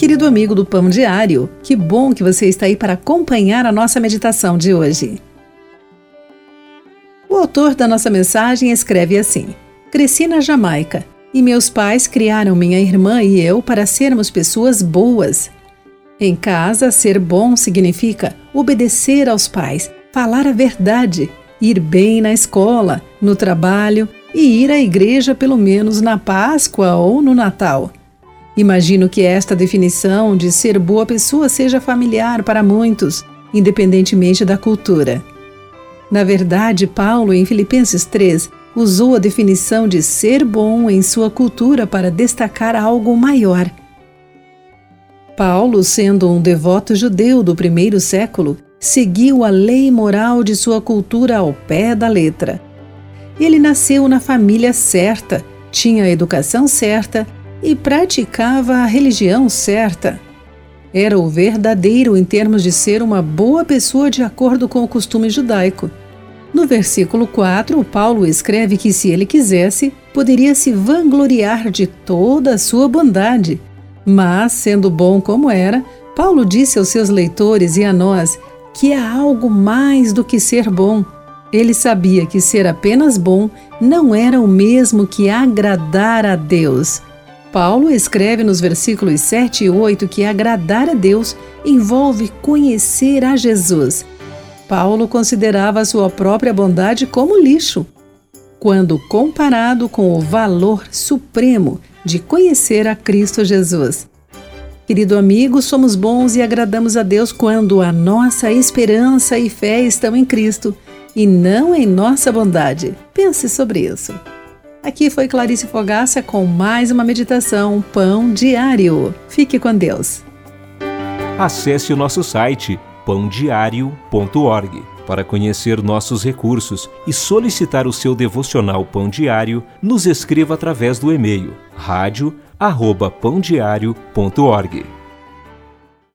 querido amigo do Pão Diário. Que bom que você está aí para acompanhar a nossa meditação de hoje. O autor da nossa mensagem escreve assim: Cresci na Jamaica e meus pais criaram minha irmã e eu para sermos pessoas boas. Em casa, ser bom significa obedecer aos pais, falar a verdade, ir bem na escola, no trabalho e ir à igreja pelo menos na Páscoa ou no Natal. Imagino que esta definição de ser boa pessoa seja familiar para muitos, independentemente da cultura. Na verdade, Paulo, em Filipenses 3, usou a definição de ser bom em sua cultura para destacar algo maior. Paulo, sendo um devoto judeu do primeiro século, seguiu a lei moral de sua cultura ao pé da letra. Ele nasceu na família certa, tinha a educação certa e praticava a religião certa. Era o verdadeiro em termos de ser uma boa pessoa de acordo com o costume judaico. No versículo 4, Paulo escreve que, se ele quisesse, poderia se vangloriar de toda a sua bondade. Mas, sendo bom como era, Paulo disse aos seus leitores e a nós que há algo mais do que ser bom. Ele sabia que ser apenas bom não era o mesmo que agradar a Deus. Paulo escreve nos versículos 7 e 8 que agradar a Deus envolve conhecer a Jesus. Paulo considerava sua própria bondade como lixo, quando comparado com o valor supremo de conhecer a Cristo Jesus. Querido amigo, somos bons e agradamos a Deus quando a nossa esperança e fé estão em Cristo e não em nossa bondade. Pense sobre isso. Aqui foi Clarice Fogaça com mais uma meditação Pão Diário. Fique com Deus. Acesse o nosso site pãodiário.org para conhecer nossos recursos e solicitar o seu devocional Pão Diário. Nos escreva através do e-mail rádio@pãodiario.org.